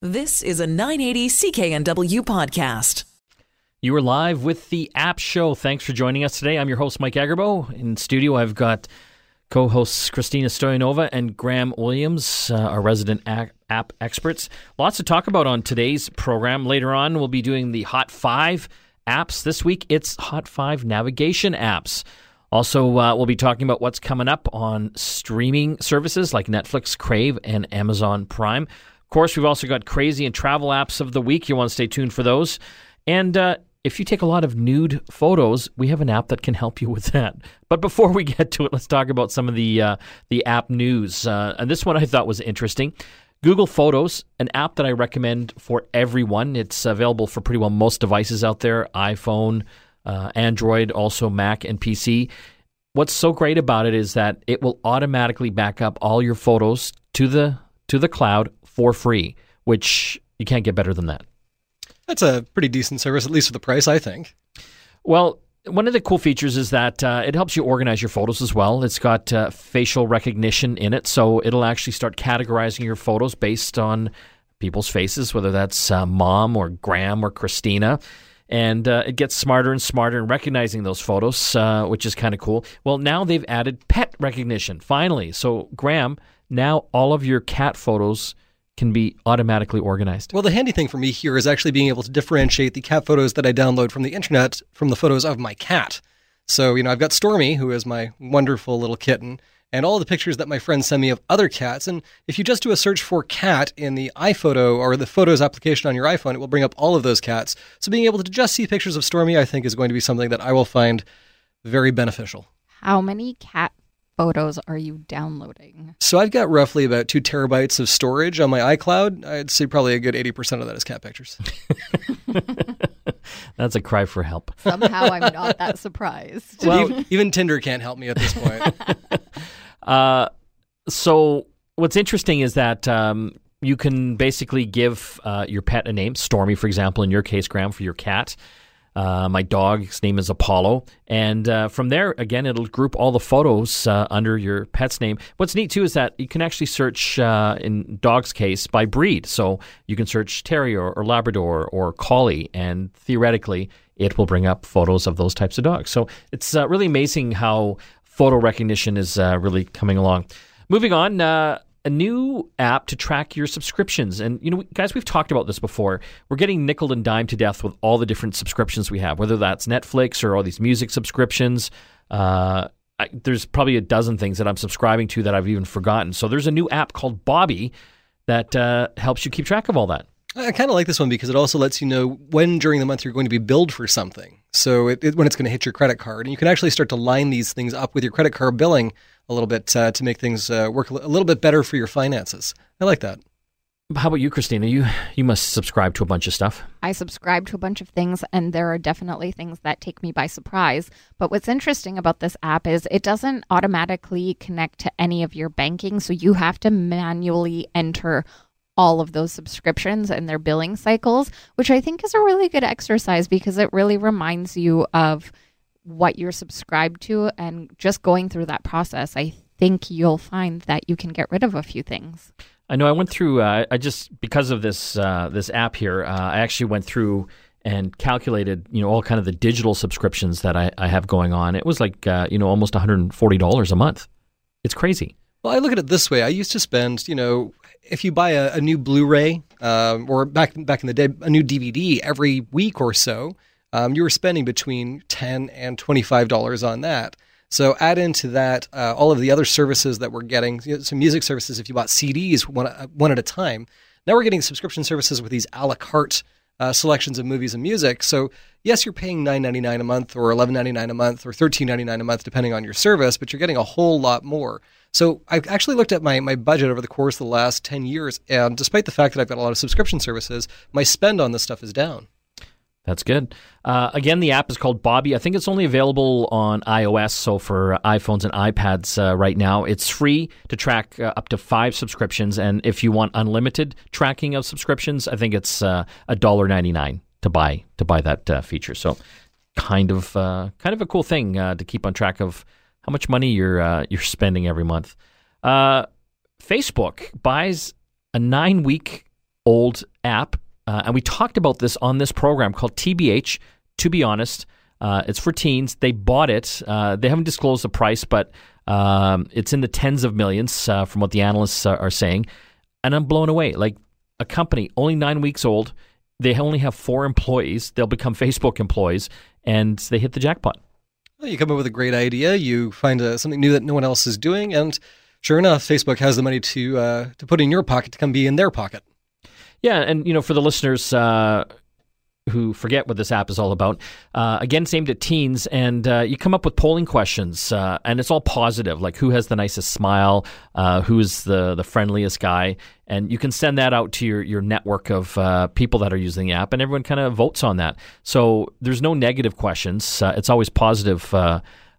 This is a 980 CKNW podcast. You are live with the App Show. Thanks for joining us today. I'm your host, Mike Agerbo. In studio, I've got co hosts Christina Stoyanova and Graham Williams, uh, our resident app experts. Lots to talk about on today's program. Later on, we'll be doing the Hot 5 apps. This week, it's Hot 5 navigation apps. Also, uh, we'll be talking about what's coming up on streaming services like Netflix, Crave, and Amazon Prime. Of course, we've also got crazy and travel apps of the week. You want to stay tuned for those. And uh, if you take a lot of nude photos, we have an app that can help you with that. But before we get to it, let's talk about some of the uh, the app news. Uh, and this one I thought was interesting. Google Photos, an app that I recommend for everyone. It's available for pretty well most devices out there: iPhone, uh, Android, also Mac and PC. What's so great about it is that it will automatically back up all your photos to the to the cloud for free, which you can't get better than that. That's a pretty decent service, at least for the price, I think. Well, one of the cool features is that uh, it helps you organize your photos as well. It's got uh, facial recognition in it, so it'll actually start categorizing your photos based on people's faces, whether that's uh, mom or Graham or Christina. And uh, it gets smarter and smarter in recognizing those photos, uh, which is kind of cool. Well, now they've added pet recognition, finally. So, Graham, now all of your cat photos can be automatically organized. Well, the handy thing for me here is actually being able to differentiate the cat photos that I download from the internet from the photos of my cat. So, you know, I've got Stormy, who is my wonderful little kitten, and all the pictures that my friends send me of other cats. And if you just do a search for cat in the iPhoto or the Photos application on your iPhone, it will bring up all of those cats. So, being able to just see pictures of Stormy, I think, is going to be something that I will find very beneficial. How many cat photos are you downloading? So I've got roughly about two terabytes of storage on my iCloud. I'd say probably a good 80% of that is cat pictures. That's a cry for help. Somehow I'm not that surprised. Well, even, even Tinder can't help me at this point. uh, so what's interesting is that um, you can basically give uh, your pet a name, Stormy, for example, in your case, Graham, for your cat. Uh, my dog's name is Apollo. And uh, from there, again, it'll group all the photos uh, under your pet's name. What's neat too is that you can actually search, uh, in dog's case, by breed. So you can search Terrier or Labrador or Collie, and theoretically, it will bring up photos of those types of dogs. So it's uh, really amazing how photo recognition is uh, really coming along. Moving on, a new app to track your subscriptions. And, you know, guys, we've talked about this before. We're getting nickel and dime to death with all the different subscriptions we have, whether that's Netflix or all these music subscriptions. Uh, I, there's probably a dozen things that I'm subscribing to that I've even forgotten. So there's a new app called Bobby that uh, helps you keep track of all that. I kind of like this one because it also lets you know when during the month you're going to be billed for something. So it, it, when it's going to hit your credit card, and you can actually start to line these things up with your credit card billing a little bit uh, to make things uh, work a little bit better for your finances. I like that. How about you, Christina? You you must subscribe to a bunch of stuff. I subscribe to a bunch of things, and there are definitely things that take me by surprise. But what's interesting about this app is it doesn't automatically connect to any of your banking, so you have to manually enter all of those subscriptions and their billing cycles, which I think is a really good exercise because it really reminds you of what you're subscribed to and just going through that process, I think you'll find that you can get rid of a few things. I know I went through. Uh, I just because of this uh, this app here, uh, I actually went through and calculated, you know, all kind of the digital subscriptions that I, I have going on. It was like, uh, you know, almost one hundred and forty dollars a month. It's crazy. Well, I look at it this way. I used to spend, you know, if you buy a, a new Blu-ray um, or back back in the day, a new DVD every week or so, um, you were spending between ten and twenty-five dollars on that. So add into that uh, all of the other services that we're getting. You know, some music services, if you bought CDs one, uh, one at a time. Now we're getting subscription services with these a la carte uh, selections of movies and music. So yes, you're paying nine ninety nine a month, or eleven ninety nine a month, or thirteen ninety nine a month, depending on your service. But you're getting a whole lot more. So I've actually looked at my, my budget over the course of the last 10 years, and despite the fact that I've got a lot of subscription services, my spend on this stuff is down. That's good. Uh, again, the app is called Bobby. I think it's only available on iOS, so for iPhones and iPads uh, right now. It's free to track uh, up to five subscriptions, and if you want unlimited tracking of subscriptions, I think it's uh, a dollar ninety nine to buy to buy that uh, feature. So, kind of uh, kind of a cool thing to keep on track of how much money you're you're spending every month. Facebook buys a nine week old app, uh, and we talked about this on this program called TBH. To be honest, uh, it's for teens. They bought it. Uh, they haven't disclosed the price, but um, it's in the tens of millions uh, from what the analysts are, saying. And I'm blown away. Like a company only nine weeks old, they only have four employees. They'll become Facebook employees, and they hit the jackpot. Well, you come up with a great idea, you find uh, something new that no one else is doing, and sure enough, Facebook has the money to uh, to put in your pocket to come be in their pocket. Yeah, and you know, for the listeners uh, who forget what this app is all about, uh, again, it's aimed at teens, and uh, you come up with polling questions, uh, and it's all positive, like who has the nicest smile, uh, who's the the friendliest guy, and you can send that out to your your network of uh, people that are using the app, and everyone kind of votes on that. So there's no negative questions; it's always positive.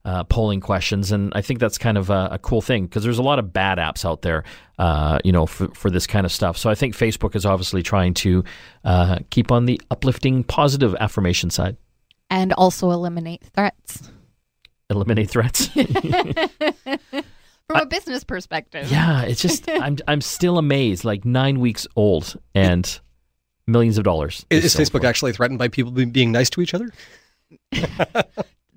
Uh, polling questions, and I think that's kind of a, a cool thing because there's a lot of bad apps out there, uh, you know, for, for this kind of stuff. So I think Facebook is obviously trying to uh, keep on the uplifting, positive affirmation side. And also eliminate threats. Eliminate threats. From a business perspective. yeah, it's just I'm I'm still amazed. Like nine weeks old and millions of dollars. Is, is Facebook actually threatened by people being nice to each other?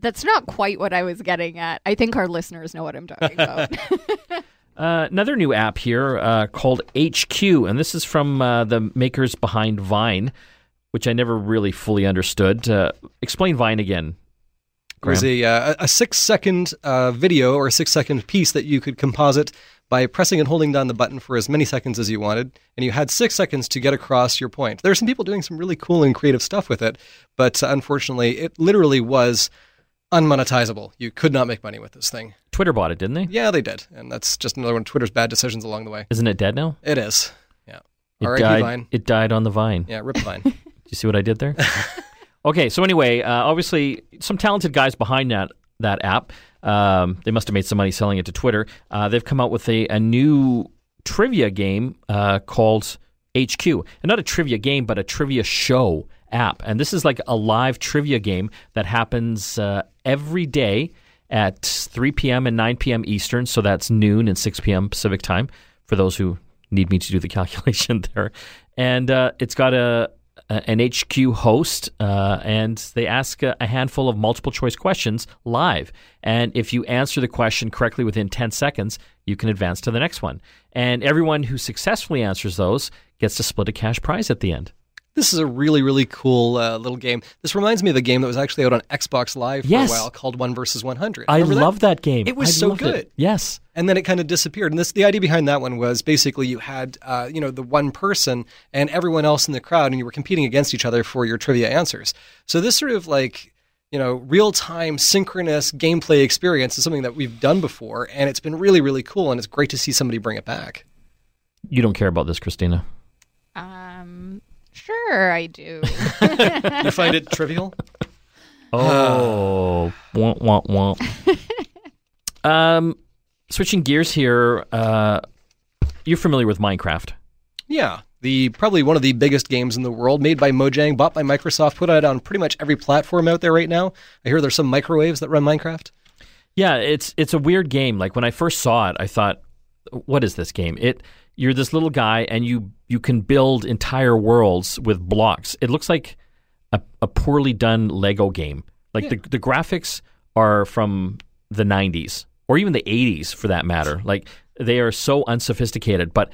That's not quite what I was getting at. I think our listeners know what I'm talking about. Uh, another new app here uh, called HQ, and this is from uh, the makers behind Vine, which I never really fully understood. Uh, explain Vine again. It was a, uh, a six second uh, video or a six second piece that you could composite by pressing and holding down the button for as many seconds as you wanted. And you had six seconds to get across your point. There are some people doing some really cool and creative stuff with it, but unfortunately, it literally was unmonetizable. You could not make money with this thing. Twitter bought it, didn't they? Yeah, they did. And that's just another one of Twitter's bad decisions along the way. Isn't it dead now? It is. Yeah. It R.I.P. died. Vine. It died on the vine. Yeah, rip Vine. Do you see what I did there? okay, so anyway, uh, obviously, some talented guys behind that that app. Um, they must have made some money selling it to Twitter. Uh, they've come out with a, a new trivia game uh, called HQ, and not a trivia game, but a trivia show app. And this is like a live trivia game that happens uh, every day at 3 p.m. and 9 p.m. Eastern. So that's noon and 6 p.m. Pacific time for those who need me to do the calculation there. And uh, it's got a, a an HQ host, uh, and they ask a, a handful of multiple choice questions live. And if you answer the question correctly within 10 seconds, you can advance to the next one. And everyone who successfully answers those gets to split a cash prize at the end. This is a really, really cool uh, little game. This reminds me of a game that was actually out on Xbox Live for Yes. a while called One versus One Hundred. I love that game. It was I so good. It. Yes. and then it kind of disappeared. And this, the idea behind that one was basically you had, uh, you know, the one person and everyone else in the crowd, and you were competing against each other for your trivia answers. So this sort of like, you know, real time synchronous gameplay experience is something that we've done before, and it's been really, really cool. And it's great to see somebody bring it back. You don't care about this, Christina. um, sure, I do. You find it trivial? Oh, womp, womp, womp. um, switching gears here. Uh, you're familiar with Minecraft? Yeah, the probably one of the biggest games in the world, made by Mojang, bought by Microsoft, put out on pretty much every platform out there right now. I hear there's some microwaves that run Minecraft. Yeah, it's it's a weird game. Like when I first saw it, I thought, "What is this game?" It you're this little guy and you you can build entire worlds with blocks. It looks like a, a poorly done Lego game. Like the the graphics are from the 90s or even the 80s for that matter. Like they are so unsophisticated, but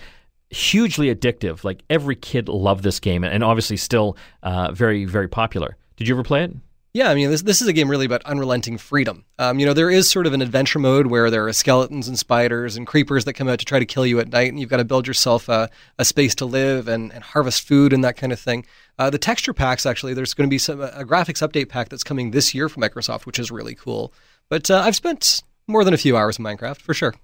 hugely addictive. Like every kid loved this game, and obviously still uh, very very popular. Did you ever play it? Yeah, I mean, this this is a game really about unrelenting freedom. Um, you know, there is sort of an adventure mode where there are skeletons and spiders and creepers that come out to try to kill you at night, and you've got to build yourself a, a space to live and, and harvest food and that kind of thing. Uh, the texture packs, actually, there's going to be some a graphics update pack that's coming this year from Microsoft, which is really cool. But uh, I've spent more than a few hours in Minecraft for sure.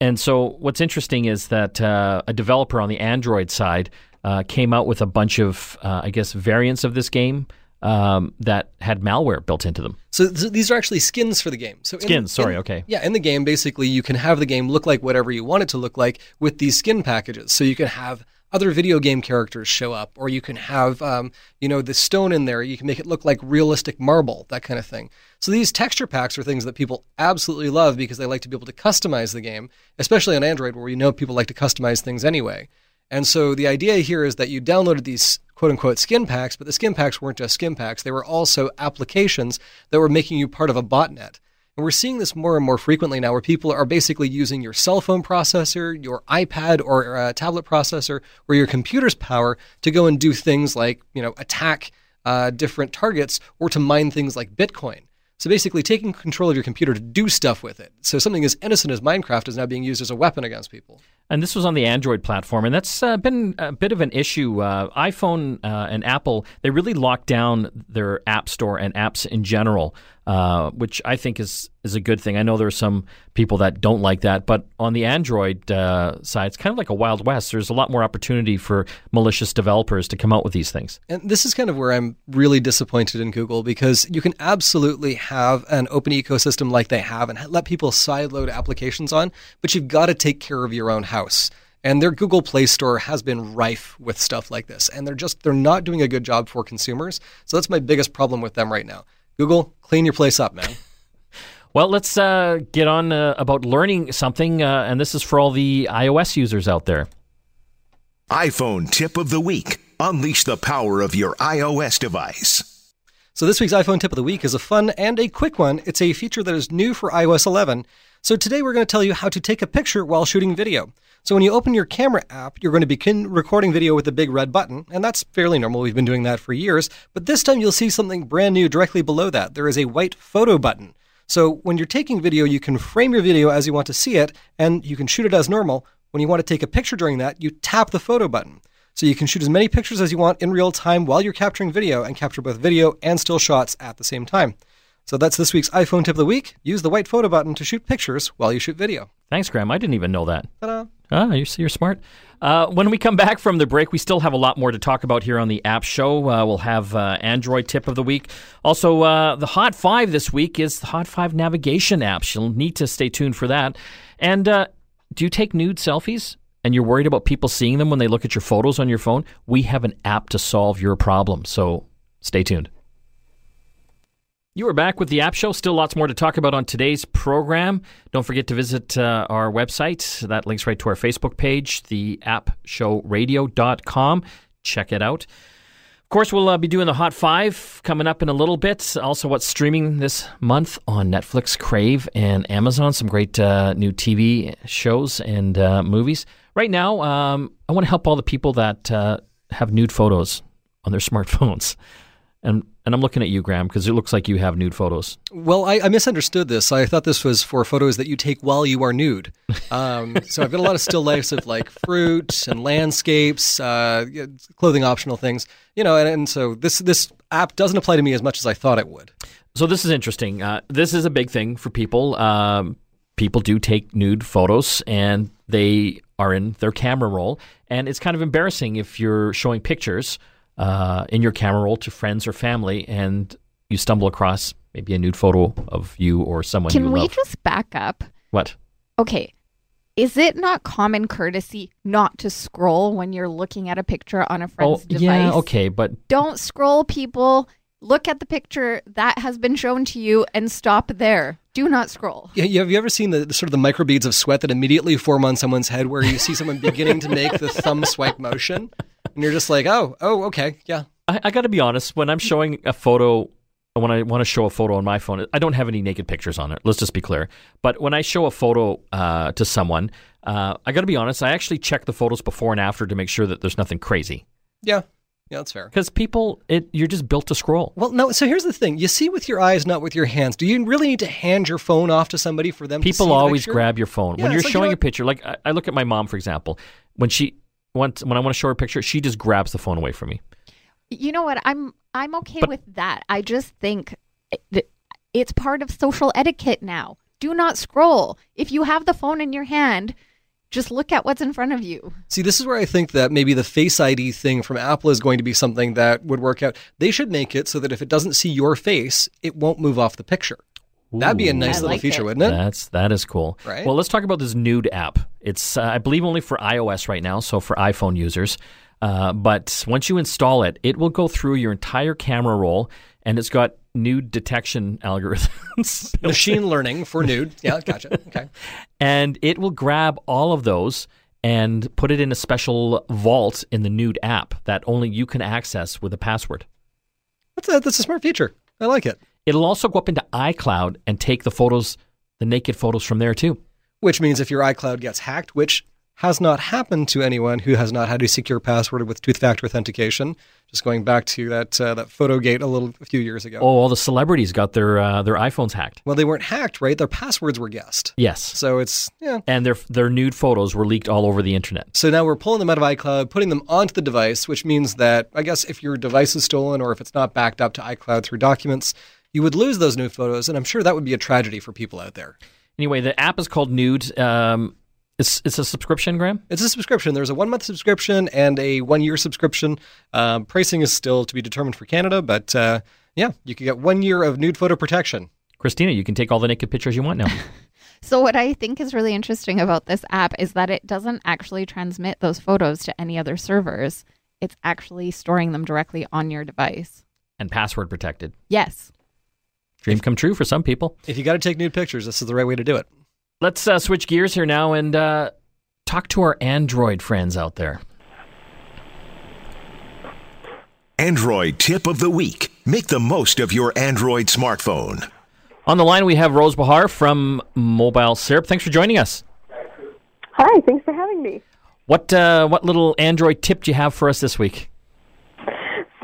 And so, what's interesting is that uh, a developer on the Android side uh, came out with a bunch of, uh, I guess, variants of this game um, that had malware built into them. So th- these are actually skins for the game. So in- Skins, sorry, in- okay. Yeah, in the game, basically, you can have the game look like whatever you want it to look like with these skin packages. So you can have other video game characters show up, or you can have, um, you know, the stone in there. You can make it look like realistic marble, that kind of thing. So these texture packs are things that people absolutely love because they like to be able to customize the game, especially on Android, where we know people like to customize things anyway. And so the idea here is that you downloaded these quote unquote skin packs, but the skin packs weren't just skin packs. They were also applications that were making you part of a botnet. And we're seeing this more and more frequently now where people are basically using your cell phone processor, your iPad or uh, tablet processor, or your computer's power to go and do things like, you know, attack uh, different targets or to mine things like Bitcoin. So basically, taking control of your computer to do stuff with it. So something as innocent as Minecraft is now being used as a weapon against people. And this was on the Android platform, and that's uh, been a bit of an issue. Uh, iPhone uh, and Apple, they really locked down their app store and apps in general, uh, which I think is is a good thing. I know there are some people that don't like that, but on the Android uh, side, it's kind of like a wild west. There's a lot more opportunity for malicious developers to come out with these things. And this is kind of where I'm really disappointed in Google because you can absolutely have an open ecosystem like they have and let people sideload applications on, but you've got to take care of your own house house. And their Google Play Store has been rife with stuff like this. And they're just they're not doing a good job for consumers. So that's my biggest problem with them right now. Google, clean your place up, man. Well, let's uh, get on uh, about learning something, uh, and this is for all the iOS users out there. iPhone tip of the week Unleash the power of your iOS device. So, this week's iPhone tip of the week is a fun and a quick one. It's a feature that is new for iOS 11. So, today we're going to tell you how to take a picture while shooting video. So when you open your camera app, you're going to begin recording video with the big red button, and that's fairly normal. We've been doing that for years. But this time you'll see something brand new directly below that. There is a white photo button. So when you're taking video, you can frame your video as you want to see it, and you can shoot it as normal. When you want to take a picture during that, you tap the photo button. So you can shoot as many pictures as you want in real time while you're capturing video and capture both video and still shots at the same time. So that's this week's iPhone tip of the week. Use the white photo button to shoot pictures while you shoot video. Thanks, Graham. I didn't even know that. Ta-da. Ah, you're, you're smart. Uh, when we come back from the break, we still have a lot more to talk about here on the App Show. Uh, we'll have uh, Android tip of the week. Also, uh, the Hot 5 this week is the Hot 5 navigation apps. You'll need to stay tuned for that. And uh, do you take nude selfies? And you're worried about people seeing them when they look at your photos on your phone? We have an app to solve your problem. So stay tuned. You are back with the App Show. Still lots more to talk about on today's program. Don't forget to visit uh, our website. That links right to our Facebook page, theappshowradio.com. Check it out. Of course, we'll uh, be doing the Hot Five coming up in a little bit. Also, what's streaming this month on Netflix, Crave, and Amazon. Some great uh, new TV shows and uh, movies. Right now, um, I want to help all the people that uh, have nude photos on their smartphones. And and I'm looking at you, Graham, because it looks like you have nude photos. Well, I, I, misunderstood this. I thought this was for photos that you take while you are nude. Um, so I've got a lot of still lifes of like fruit and landscapes, uh, clothing optional things, you know. And, and, so this this app doesn't apply to me as much as I thought it would. So this is interesting. Uh, this is a big thing for people. Um, people do take nude photos, and they are in their camera roll, and it's kind of embarrassing if you're showing pictures uh, in your camera roll to friends or family, and you stumble across maybe a nude photo of you or someone. Can we love. just back up? What? Okay. Is it not common courtesy not to scroll when you're looking at a picture on a friend's oh, device? Yeah, okay, but don't scroll, people. Look at the picture that has been shown to you and stop there. Do not scroll. Yeah, have you ever seen the, the sort of the microbeads of sweat that immediately form on someone's head, where you see someone beginning to make the thumb swipe motion? And you're just like, oh, oh, okay, yeah. I, I got to be honest. When I'm showing a photo, when I want to show a photo on my phone, I don't have any naked pictures on it. Let's just be clear. But when I show a photo uh, to someone, uh, I got to be honest. I actually check the photos before and after to make sure that there's nothing crazy. Yeah. Yeah, that's fair. Because people, it, you're just built to scroll. Well, no. So here's the thing: you see with your eyes, not with your hands. Do you really need to hand your phone off to somebody for them? To see? People always grab your phone yeah, when you're like, showing you know a picture. Like I, I look at my mom, for example, when she once when I want to show her a picture, she just grabs the phone away from me. You know what? I'm I'm okay but, with that. I just think eh, it's part of social etiquette now. Do not scroll. If you have the phone in your hand, just look at what's in front of you. See, this is where I think that maybe the Face ID thing from Apple is going to be something that would work out. They should make it so that if it doesn't see your face, it won't move off the picture. Ooh, That'd be a nice I little like feature, it. wouldn't it? That's that is cool. Right. Well, let's talk about this Nude app. It's uh, I believe only for iOS right now, so for iPhone users. Uh, but once you install it, it will go through your entire camera roll, and it's got nude detection algorithms. Machine learning for nude. Yeah, gotcha. Okay. and it will grab all of those and put it in a special vault in the Nude app that only you can access with a password. That's a, that's a smart feature. I like it. It'll also go up into iCloud and take the photos, the naked photos from there too. Which means if your iCloud gets hacked, which has not happened to anyone who has not had a secure password with two-factor authentication. Just going back to that uh, that photo gate a little a few years ago. Oh, all the celebrities got their uh, their iPhones hacked. Well, they weren't hacked, right? Their passwords were guessed. Yes. So it's yeah. And their their nude photos were leaked all over the internet. So now we're pulling them out of iCloud, putting them onto the device, which means that I guess if your device is stolen or if it's not backed up to iCloud through documents, you would lose those nude photos, and I'm sure that would be a tragedy for people out there. Anyway, the app is called Nude. Um, it's it's a subscription, Graham. It's a subscription. There's a one month subscription and a one year subscription. Um, pricing is still to be determined for Canada, but uh, yeah, you can get one year of nude photo protection. Christina, you can take all the naked pictures you want now. So, what I think is really interesting about this app is that it doesn't actually transmit those photos to any other servers. It's actually storing them directly on your device. and password protected. Yes. Dream come true for some people. If you got to take nude pictures, this is the right way to do it. Let's uh, switch gears here now and uh, talk to our Android friends out there. Android tip of the week. Make the most of your Android smartphone. On the line, we have Rose Behar from Mobile Syrup. Thanks for joining us. Hi, thanks for having me. What uh, what little Android tip do you have for us this week?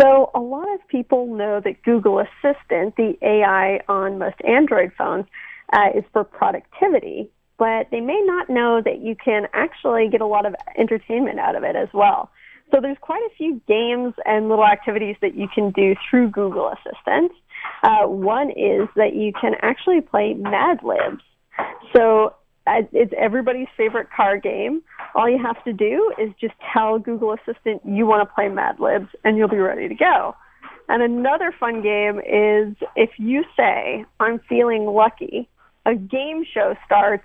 So, a lot of people know that Google Assistant, the AI on most Android phones, uh, is for productivity, but they may not know that you can actually get a lot of entertainment out of it as well. So, there's quite a few games and little activities that you can do through Google Assistant. Uh, one is that you can actually play Mad Libs. So, uh, it's everybody's favorite car game. All you have to do is just tell Google Assistant you want to play Mad Libs and you'll be ready to go. And another fun game is if you say, I'm feeling lucky, a game show starts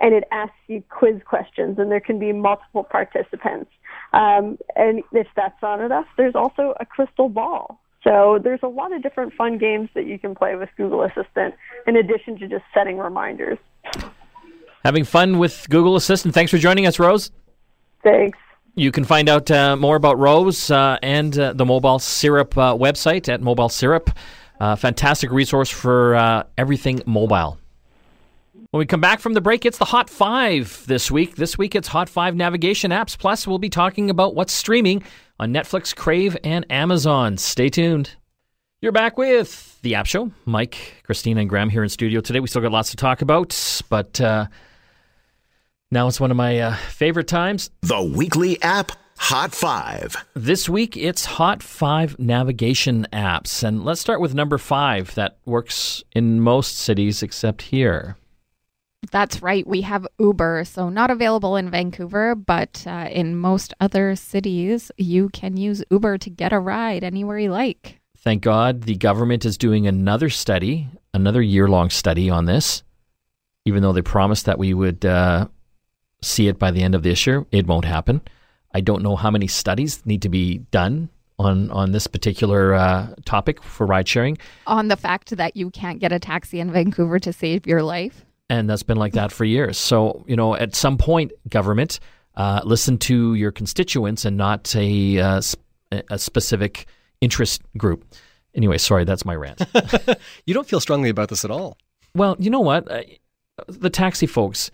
and it asks you quiz questions and there can be multiple participants. Um, and if that's not enough, there's also a crystal ball. So there's a lot of different fun games that you can play with Google Assistant in addition to just setting reminders. Having fun with Google Assistant. Thanks for joining us, Rose. Thanks. You can find out uh, more about Rose uh, and uh, the Mobile Syrup uh, website at Mobile Syrup. Uh, fantastic resource for uh, everything mobile. When we come back from the break, it's the Hot 5 this week. This week, it's Hot 5 navigation apps. Plus, we'll be talking about what's streaming on Netflix, Crave, and Amazon. Stay tuned. You're back with the App Show. Mike, Christina, and Graham here in studio today. We still got lots to talk about, but uh, now it's one of my uh, favorite times. The weekly app Hot 5. This week, it's Hot 5 navigation apps. And let's start with number five that works in most cities except here. That's right. We have Uber. So, not available in Vancouver, but uh, in most other cities, you can use Uber to get a ride anywhere you like. Thank God the government is doing another study, another year long study on this. Even though they promised that we would uh, see it by the end of this year, it won't happen. I don't know how many studies need to be done on, on this particular uh, topic for ride sharing. On the fact that you can't get a taxi in Vancouver to save your life. and that's been like that for years. So you know, at some point, government uh, listen to your constituents and not a uh, sp- a specific interest group. Anyway, sorry, that's my rant. You don't feel strongly about this at all. well, you know what? Uh, the taxi folks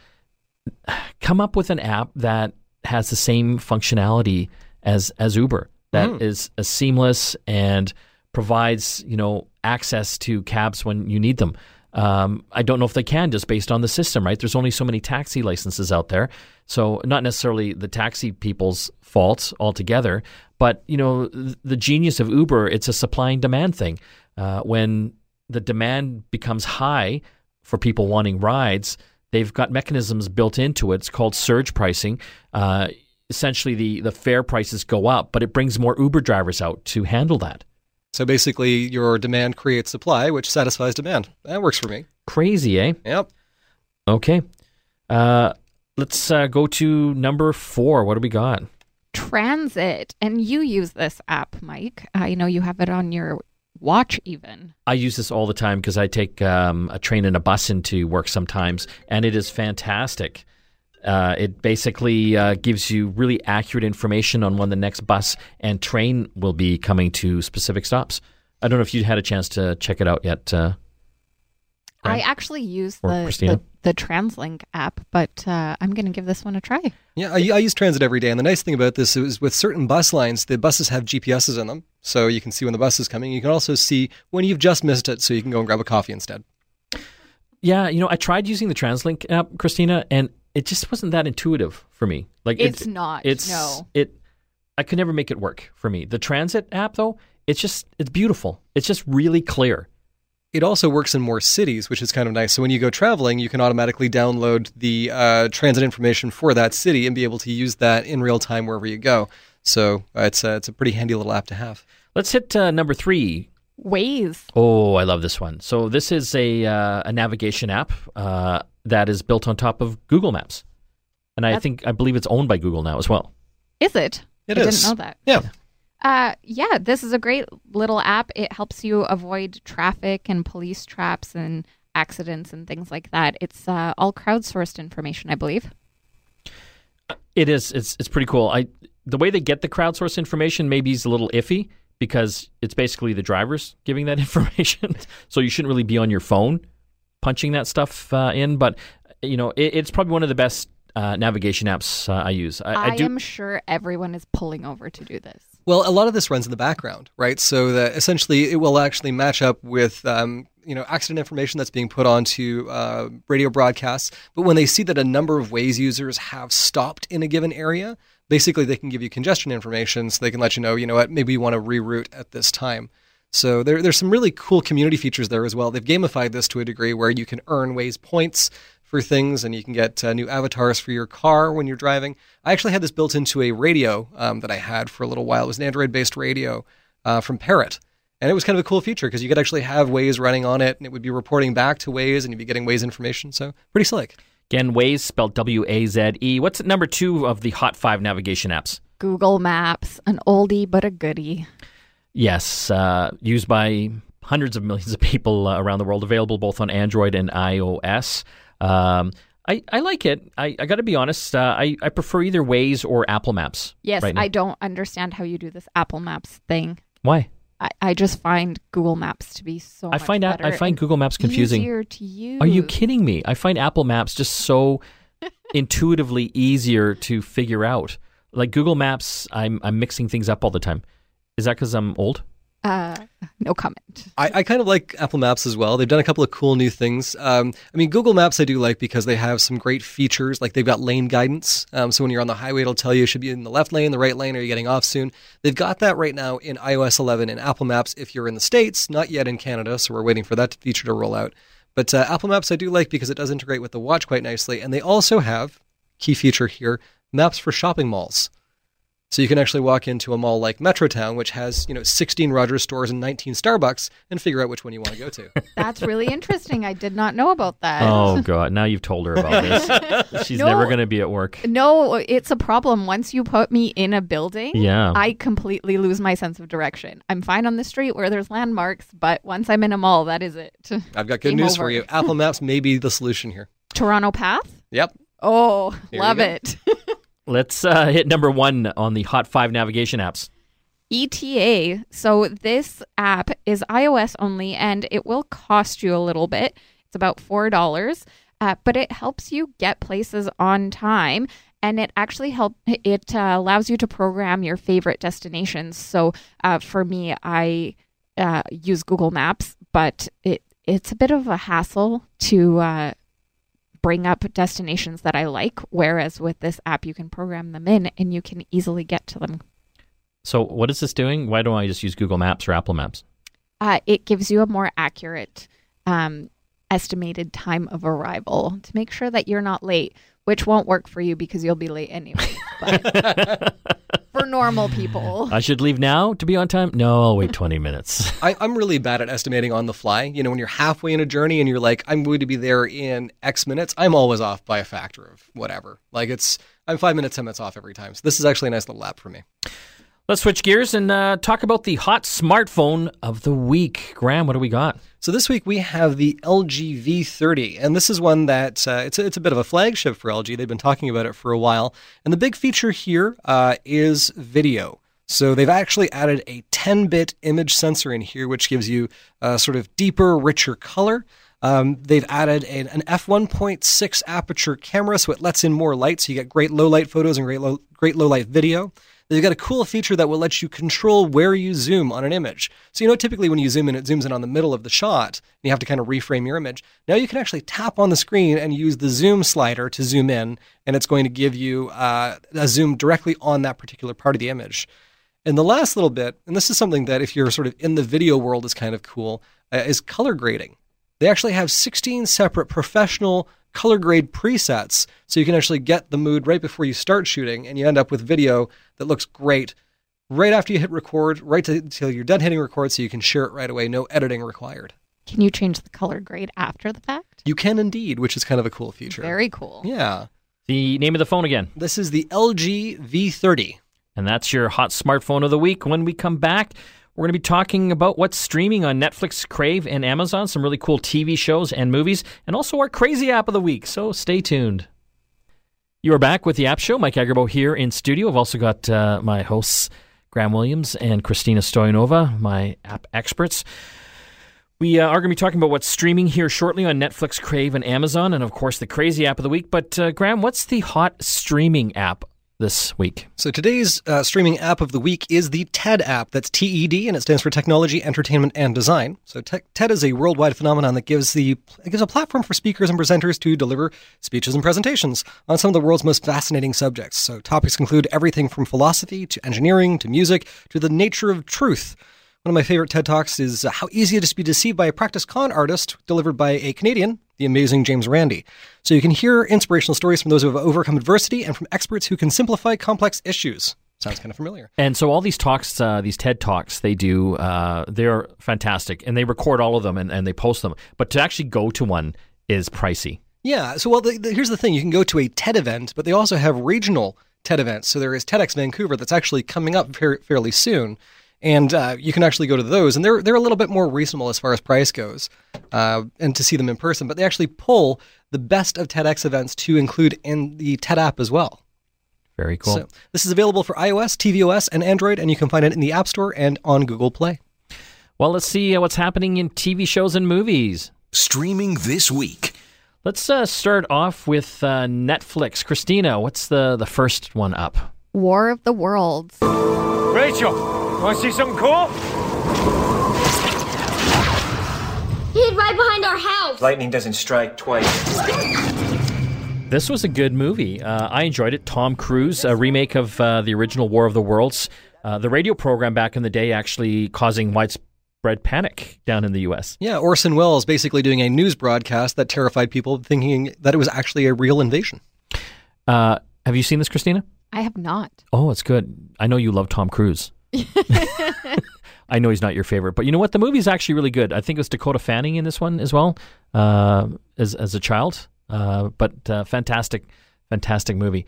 come up with an app that has the same functionality as as Uber that is Mm. as seamless and provides you know access to cabs when you need them. Um, I don't know if they can just based on the system, right? There's only so many taxi licenses out there, so not necessarily the taxi people's fault altogether, but you know the genius of Uber, it's a supply and demand thing. Uh, when the demand becomes high for people wanting rides, they've got mechanisms built into it. It's called surge pricing. Uh, essentially, the the fare prices go up, but it brings more Uber drivers out to handle that. So basically, your demand creates supply, which satisfies demand. That works for me. Crazy, eh? Yep. Okay. Uh, let's uh, go to number four. What do we got? Transit. And you use this app, Mike. I know you have it on your watch, even. I use this all the time because I take um, a train and a bus into work sometimes, and it is fantastic. Uh, it basically uh, gives you really accurate information on when the next bus and train will be coming to specific stops. I don't know if you had a chance to check it out yet. Uh, I actually use the, the the TransLink app, but uh, I'm going to give this one a try. Yeah, I, I use transit every day, and the nice thing about this is with certain bus lines, the buses have GPSs in them, so you can see when the bus is coming. You can also see when you've just missed it, so you can go and grab a coffee instead. yeah, you know, I tried using the TransLink app, Christina, and it just wasn't that intuitive for me. Like It's it- not, It's no. It. I could never make it work for me. The transit app, though, it's just it's beautiful. It's just really clear. It also works in more cities, which is kind of nice. So when you go traveling, you can automatically download the uh, transit information for that city and be able to use that in real time wherever you go. So uh, it's a, it's a pretty handy little app to have. Let's hit uh, number three. Waze. Oh, I love this one. So this is a uh, a navigation app uh, that is built on top of Google Maps, and I That's- think I believe it's owned by Google now as well. Is it? It I is. didn't know that. Yeah. Uh, yeah, this is a great little app. It helps you avoid traffic and police traps and accidents and things like that. It's uh, all crowdsourced information, I believe. It is. It's it's pretty cool. I the way they get the crowdsourced information maybe is a little iffy because it's basically the drivers giving that information. so you shouldn't really be on your phone punching that stuff uh, in. But you know, it, it's probably one of the best uh, navigation apps uh, I use. I, I, I do. am sure everyone is pulling over to do this. Well, a lot of this runs in the background, right? So that essentially it will actually match up with, um, you know, accident information that's being put onto uh, radio broadcasts. But when they see that a number of Waze users have stopped in a given area, basically they can give you congestion information, so they can let you know, you know what, maybe you want to reroute at this time. So there, there's some really cool community features there as well. They've gamified this to a degree where you can earn Waze points for things, and you can get uh, new avatars for your car when you're driving. I actually had this built into a radio um, that I had for a little while. It was an Android-based radio uh, from Parrot, and it was kind of a cool feature because you could actually have Waze running on it, and it would be reporting back to Waze, and you'd be getting Waze information. So pretty slick. Again, Waze spelled W A Z E. What's at number two of the hot five navigation apps? Google Maps, an oldie but a goodie. Yes, uh, used by hundreds of millions of people uh, around the world, available both on Android and iOS. Um, I, I like it. I, I got to be honest. Uh, I, I prefer either Waze or Apple Maps. Yes, right. I don't understand how you do this Apple Maps thing. Why? I, I just find Google Maps to be so I find better I find Google Maps confusing. Easier to use. Are you kidding me? I find Apple Maps just so intuitively easier to figure out. Like Google Maps, I'm I'm mixing things up all the time. Is that because I'm old? Uh, no comment. I, I kind of like Apple Maps as well. They've done a couple of cool new things. Um, I mean, Google Maps I do like because they have some great features. Like they've got lane guidance. Um, so when you're on the highway, it'll tell you should be in the left lane, the right lane, are you're getting off soon. They've got that right now in iOS 11 and Apple Maps if you're in the States, not yet in Canada. So we're waiting for that feature to roll out. But uh, Apple Maps I do like because it does integrate with the watch quite nicely. And they also have, key feature here, maps for shopping malls. So you can actually walk into a mall like Metrotown, which has you know 16 Rogers stores and 19 Starbucks, and figure out which one you want to go to. That's really interesting. I did not know about that. Oh God! Now you've told her about this. She's No. never going to be at work. No, it's a problem. Once you put me in a building, Yeah. I completely lose my sense of direction. I'm fine on the street where there's landmarks, but once I'm in a mall, that is it. I've got good Game news over. for you. Apple Maps may be the solution here. Toronto Path? Yep. Oh, you love it. Let's uh, hit number one on the hot five navigation apps. ETA. So this app is iOS only, and it will cost you a little bit. It's about four dollars, uh, but it helps you get places on time, and it actually help. It uh, allows you to program your favorite destinations. So uh, for me, I uh, use Google Maps, but it it's a bit of a hassle to. Bring up destinations that I like whereas with this app you can program them in and you can easily get to them So what is this doing? Why don't I just use Google Maps or Apple Maps? uh, it gives you a more accurate um, estimated time of arrival to make sure that you're not late, which won't work for you because you'll be late anyway. But for normal people, I should leave now to be on time. No, I'll wait twenty minutes. I, I'm really bad at estimating on the fly. You know, when you're halfway in a journey and you're like, I'm going to be there in X minutes, I'm always off by a factor of whatever. Like it's, I'm five minutes, ten minutes off every time. So this is actually a nice little app for me. Let's switch gears and uh, talk about the hot smartphone of the week. Graham, what do we got? So this week we have the LG V30, and this is one that uh, it's a, it's a bit of a flagship for LG. They've been talking about it for a while, and the big feature here uh, is video. So they've actually added a 10-bit image sensor in here, which gives you a sort of deeper, richer color. Um, they've added an, an f1.6 aperture camera, so it lets in more light, so you get great low light photos and great low, great low light video. They've got a cool feature that will let you control where you zoom on an image. So, you know, typically when you zoom in, it zooms in on the middle of the shot, and you have to kind of reframe your image. Now you can actually tap on the screen and use the zoom slider to zoom in, and it's going to give you uh, a zoom directly on that particular part of the image. And the last little bit, and this is something that if you're sort of in the video world is kind of cool, uh, is color grading. They actually have 16 separate professional color grade presets so you can actually get the mood right before you start shooting and you end up with video that looks great right after you hit record, right until you're done hitting record so you can share it right away, no editing required. Can you change the color grade after the fact? You can indeed, which is kind of a cool feature. Very cool. Yeah. The name of the phone again. This is the LG V30. And that's your hot smartphone of the week. When we come back, we're going to be talking about what's streaming on Netflix, Crave, and Amazon, some really cool TV shows and movies, and also our crazy app of the week. So stay tuned. You are back with the App Show. Mike Agerbo here in studio. I've also got uh, my hosts, Graham Williams and Christina Stoyanova, my app experts. We uh, are going to be talking about what's streaming here shortly on Netflix, Crave, and Amazon, and of course the crazy app of the week. But uh, Graham, what's the hot streaming app this week? So today's uh, streaming app of the week is the TED app. That's TED, and it stands for Technology, Entertainment, and Design. So te- TED is a worldwide phenomenon that gives the gives a platform for speakers and presenters to deliver speeches and presentations on some of the world's most fascinating subjects. So topics include everything from philosophy to engineering to music to the nature of truth. One of my favorite TED Talks is uh, How Easy It Is to Be Deceived by a Practice Con Artist, delivered by a Canadian, the amazing James Randi. So you can hear inspirational stories from those who have overcome adversity and from experts who can simplify complex issues. Sounds kind of familiar. And so all these talks, uh, these TED talks, they do, uh, they're fantastic, and they record all of them and, and they post them. But to actually go to one is pricey. Yeah. So, well, the, the, here's the thing you can go to a TED event, but they also have regional TED events. So there is TEDx Vancouver that's actually coming up fairly soon and uh, you can actually go to those, and they're they're a little bit more reasonable as far as price goes, uh, and to see them in person. But they actually pull the best of TEDx events to include in the TED app as well. Very cool. So this is available for iOS, tvOS, and Android, and you can find it in the App Store and on Google Play. Well, let's see uh, what's happening in TV shows and movies. Streaming this week. Let's uh, start off with uh, Netflix. Christina, what's the, the first one up? War of the Worlds. Rachel, want to see something cool? He hid right behind our house. Lightning doesn't strike twice. This was a good movie. Uh, I enjoyed it. Tom Cruise, a remake of uh, the original War of the Worlds. Uh, the radio program back in the day actually causing widespread panic down in the U.S. Yeah, Orson Welles basically doing a news broadcast that terrified people, thinking that it was actually a real invasion. Uh, have you seen this, Christina? I have not. Oh, it's good. I know you love Tom Cruise. I know he's not your favorite, but you know what? The movie's actually really good. I think it was Dakota Fanning in this one as well, uh, as as a child. Uh, but uh, fantastic, fantastic movie.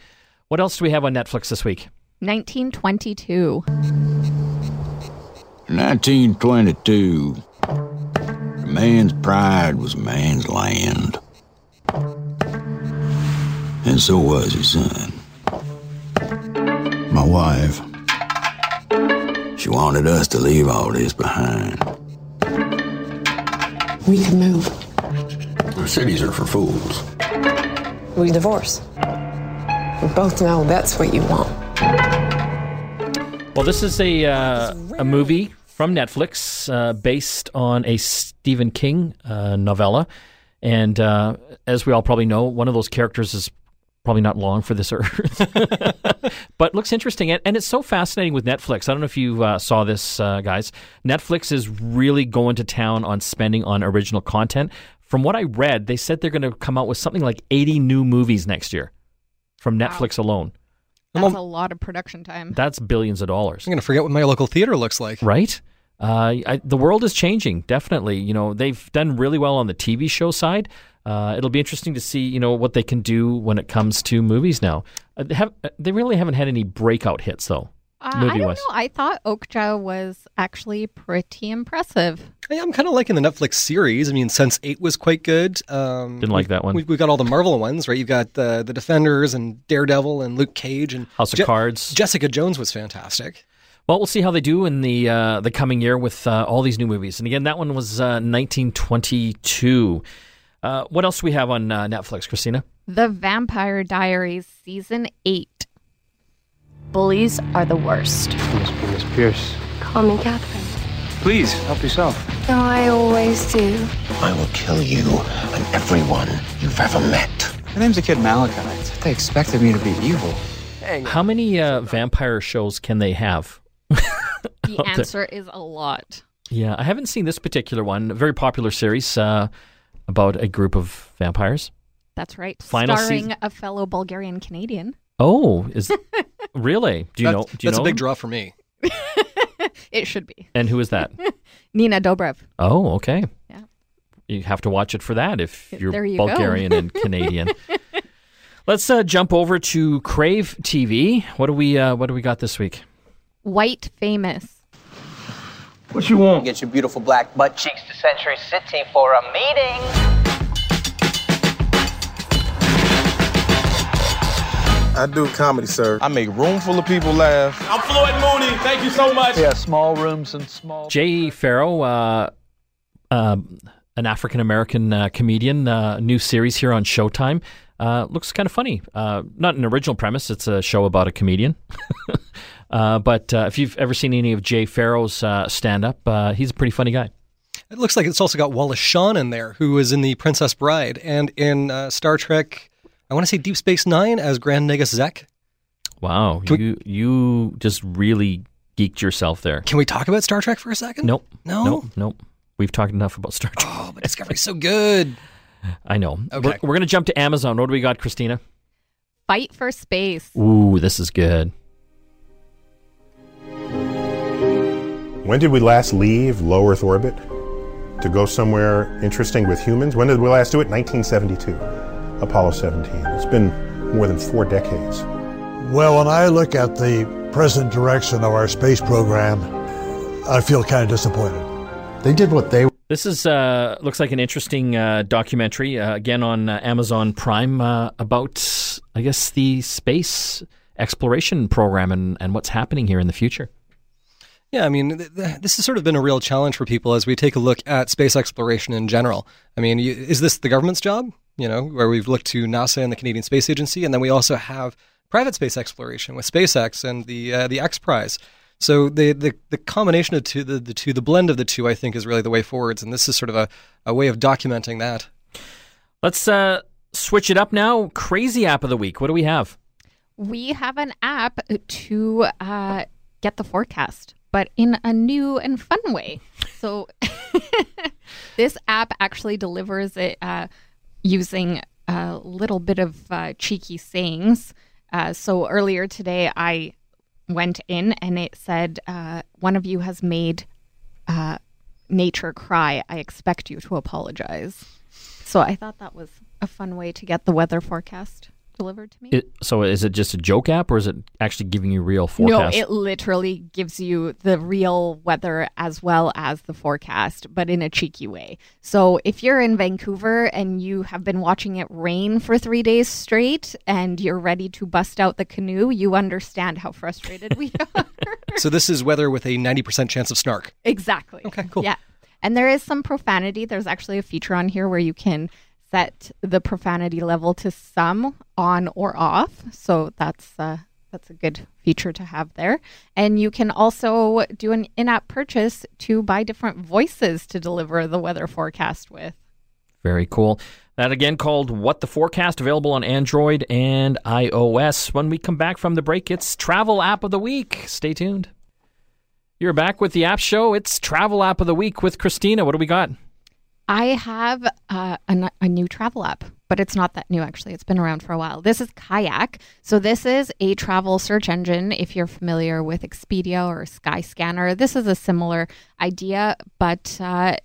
What else do we have on Netflix this week? 1922. 1922. A man's pride was a man's land. And so was his son. My wife. She wanted us to leave all this behind. We can move. Our cities are for fools. We divorce. We both know that's what you want. Well, this is a uh, a movie from Netflix uh, based on a Stephen King uh, novella, and uh, as we all probably know, one of those characters is probably not long for this earth, but looks interesting. And, and, it's so fascinating with Netflix. I don't know if you uh, saw this, uh, guys. Netflix is really going to town on spending on original content. From what I read, they said they're going to come out with something like 80 new movies next year from Netflix wow. alone. That's a lot of production time. That's billions of dollars. I'm going to forget what my local theater looks like. Right? Uh, I, the world is changing, definitely. You know, they've done really well on the TV show side. Uh, it'll be interesting to see, you know, what they can do when it comes to movies now. Uh, they, have, uh, they really haven't had any breakout hits, though. Uh, I movie don't was. know. I thought Okja was actually pretty impressive. Hey, I'm kind of liking the Netflix series. I mean, Sense Eight was quite good. Um, Didn't like that one. We've, we've got all the Marvel ones, right? You've got the the Defenders and Daredevil and Luke Cage and House of Je- Cards. Jessica Jones was fantastic. Well, we'll see how they do in the uh, the coming year with uh, all these new movies. And again, that one was uh, 1922. Uh, what else do we have on uh, Netflix, Christina? The Vampire Diaries season eight. Bullies are the worst. Miss, Miss Pierce. Call me Catherine. Please, help yourself. No, I always do. I will kill you and everyone you've ever met. My name's the kid Malachi. They expected me to be evil. How many uh, vampire shows can they have? The answer is a lot. Yeah, I haven't seen this particular one. A very popular series uh, about a group of vampires. That's right. Final Starring season- a fellow Bulgarian Canadian. Oh, is really? Do you That's- know? Do you that's know a big them? draw for me. It should be. And who is that? Nina Dobrev. Oh, okay. Yeah. You have to watch it for that if you're you. Bulgarian and Canadian. Let's uh, jump over to Crave TV. What do we uh, What do we got this week? White Famous. What you want? Get your beautiful black butt cheeks to Century City for a meeting. I do comedy, sir. I make room full of people laugh. I'm Floyd Mooney. Thank you so much. Yeah, small rooms and small. Jay Pharoah, uh, um an African American uh, comedian, uh, new series here on Showtime. Uh, looks kind of funny. Uh, not an original premise. It's a show about a comedian. uh, but uh, if you've ever seen any of Jay Pharoah's uh, stand up, uh, he's a pretty funny guy. It looks like it's also got Wallace Shawn in there, who is in the Princess Bride and in uh, Star Trek. I want to say Deep Space Nine as Grand Negus Zek. Wow, Can you you just really geeked yourself there. Can we talk about Star Trek for a second? Nope. No? Nope. Nope. We've talked enough about Star Trek. Oh, but Discovery's so good. I know. Okay. We're, we're going to jump to Amazon. What do we got, Christina? Fight for Space. Ooh, this is good. When did we last leave low Earth orbit to go somewhere interesting with humans? When did we last do it? 1972, Apollo 17. It's been more than four decades. Well, when I look at the present direction of our space program, I feel kind of disappointed. They did what they This is uh, looks like an interesting uh, documentary uh, again on uh, Amazon Prime uh, about, I guess, the space exploration program and, and what's happening here in the future. Yeah, I mean, th- th- this has sort of been a real challenge for people as we take a look at space exploration in general. I mean, you, is this the government's job? You know, where we've looked to NASA and the Canadian Space Agency, and then we also have private space exploration with SpaceX and the uh, the X Prize. So the, the the combination of two, the, the two, the blend of the two, I think, is really the way forwards, and this is sort of a, a way of documenting that. Let's uh, switch it up now. Crazy app of the week. What do we have? We have an app to uh, get the forecast, but in a new and fun way. So, this app actually delivers it uh, using a little bit of uh, cheeky sayings. Uh, so, earlier today, I went in and it said, uh, One of you has made uh, nature cry. I expect you to apologize. So, I thought that was a fun way to get the weather forecast delivered to me. It, so is it just a joke app or is it actually giving you real forecast? No, it literally gives you the real weather as well as the forecast, but in a cheeky way. So if you're in Vancouver and you have been watching it rain for three days straight and you're ready to bust out the canoe, you understand how frustrated we are. So this is weather with a ninety percent chance of snark. Exactly. Okay, cool. Yeah. And there is some profanity. There's actually a feature on here where you can set the profanity level to some on or off. So that's uh, that's a good feature to have there. And you can also do an in-app purchase to buy different voices to deliver the weather forecast with. Very cool. That again called What the Forecast, available on Android and iOS. When we come back from the break, it's Travel App of the Week. Stay tuned. You're back with the App Show. It's Travel App of the Week with Christina. What do we got? I have uh, a, a new travel app, but it's not that new actually. It's been around for a while. This is Kayak. So, this is a travel search engine. If you're familiar with Expedia or Skyscanner, this is a similar idea, but uh,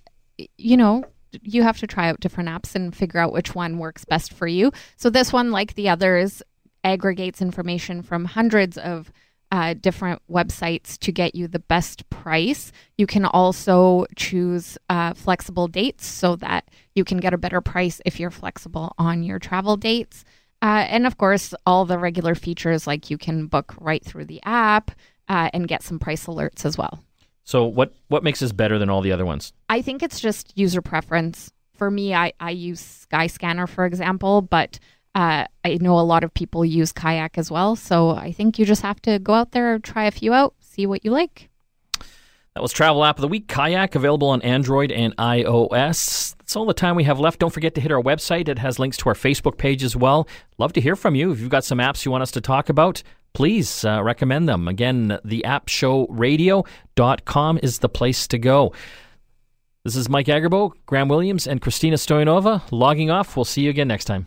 you know, you have to try out different apps and figure out which one works best for you. So, this one, like the others, aggregates information from hundreds of uh, different websites to get you the best price. You can also choose uh, flexible dates so that you can get a better price if you're flexible on your travel dates. Uh, and of course, all the regular features like you can book right through the app uh, and get some price alerts as well. So, what, what makes this better than all the other ones? I think it's just user preference. For me, I, I use Skyscanner, for example, but uh, I know a lot of people use Kayak as well. So I think you just have to go out there, try a few out, see what you like. That was Travel App of the Week, Kayak, available on Android and iOS. That's all the time we have left. Don't forget to hit our website. It has links to our Facebook page as well. Love to hear from you. If you've got some apps you want us to talk about, please uh, recommend them. Again, the appshowradio.com is the place to go. This is Mike Agerbo, Graham Williams, and Christina Stoyanova logging off. We'll see you again next time.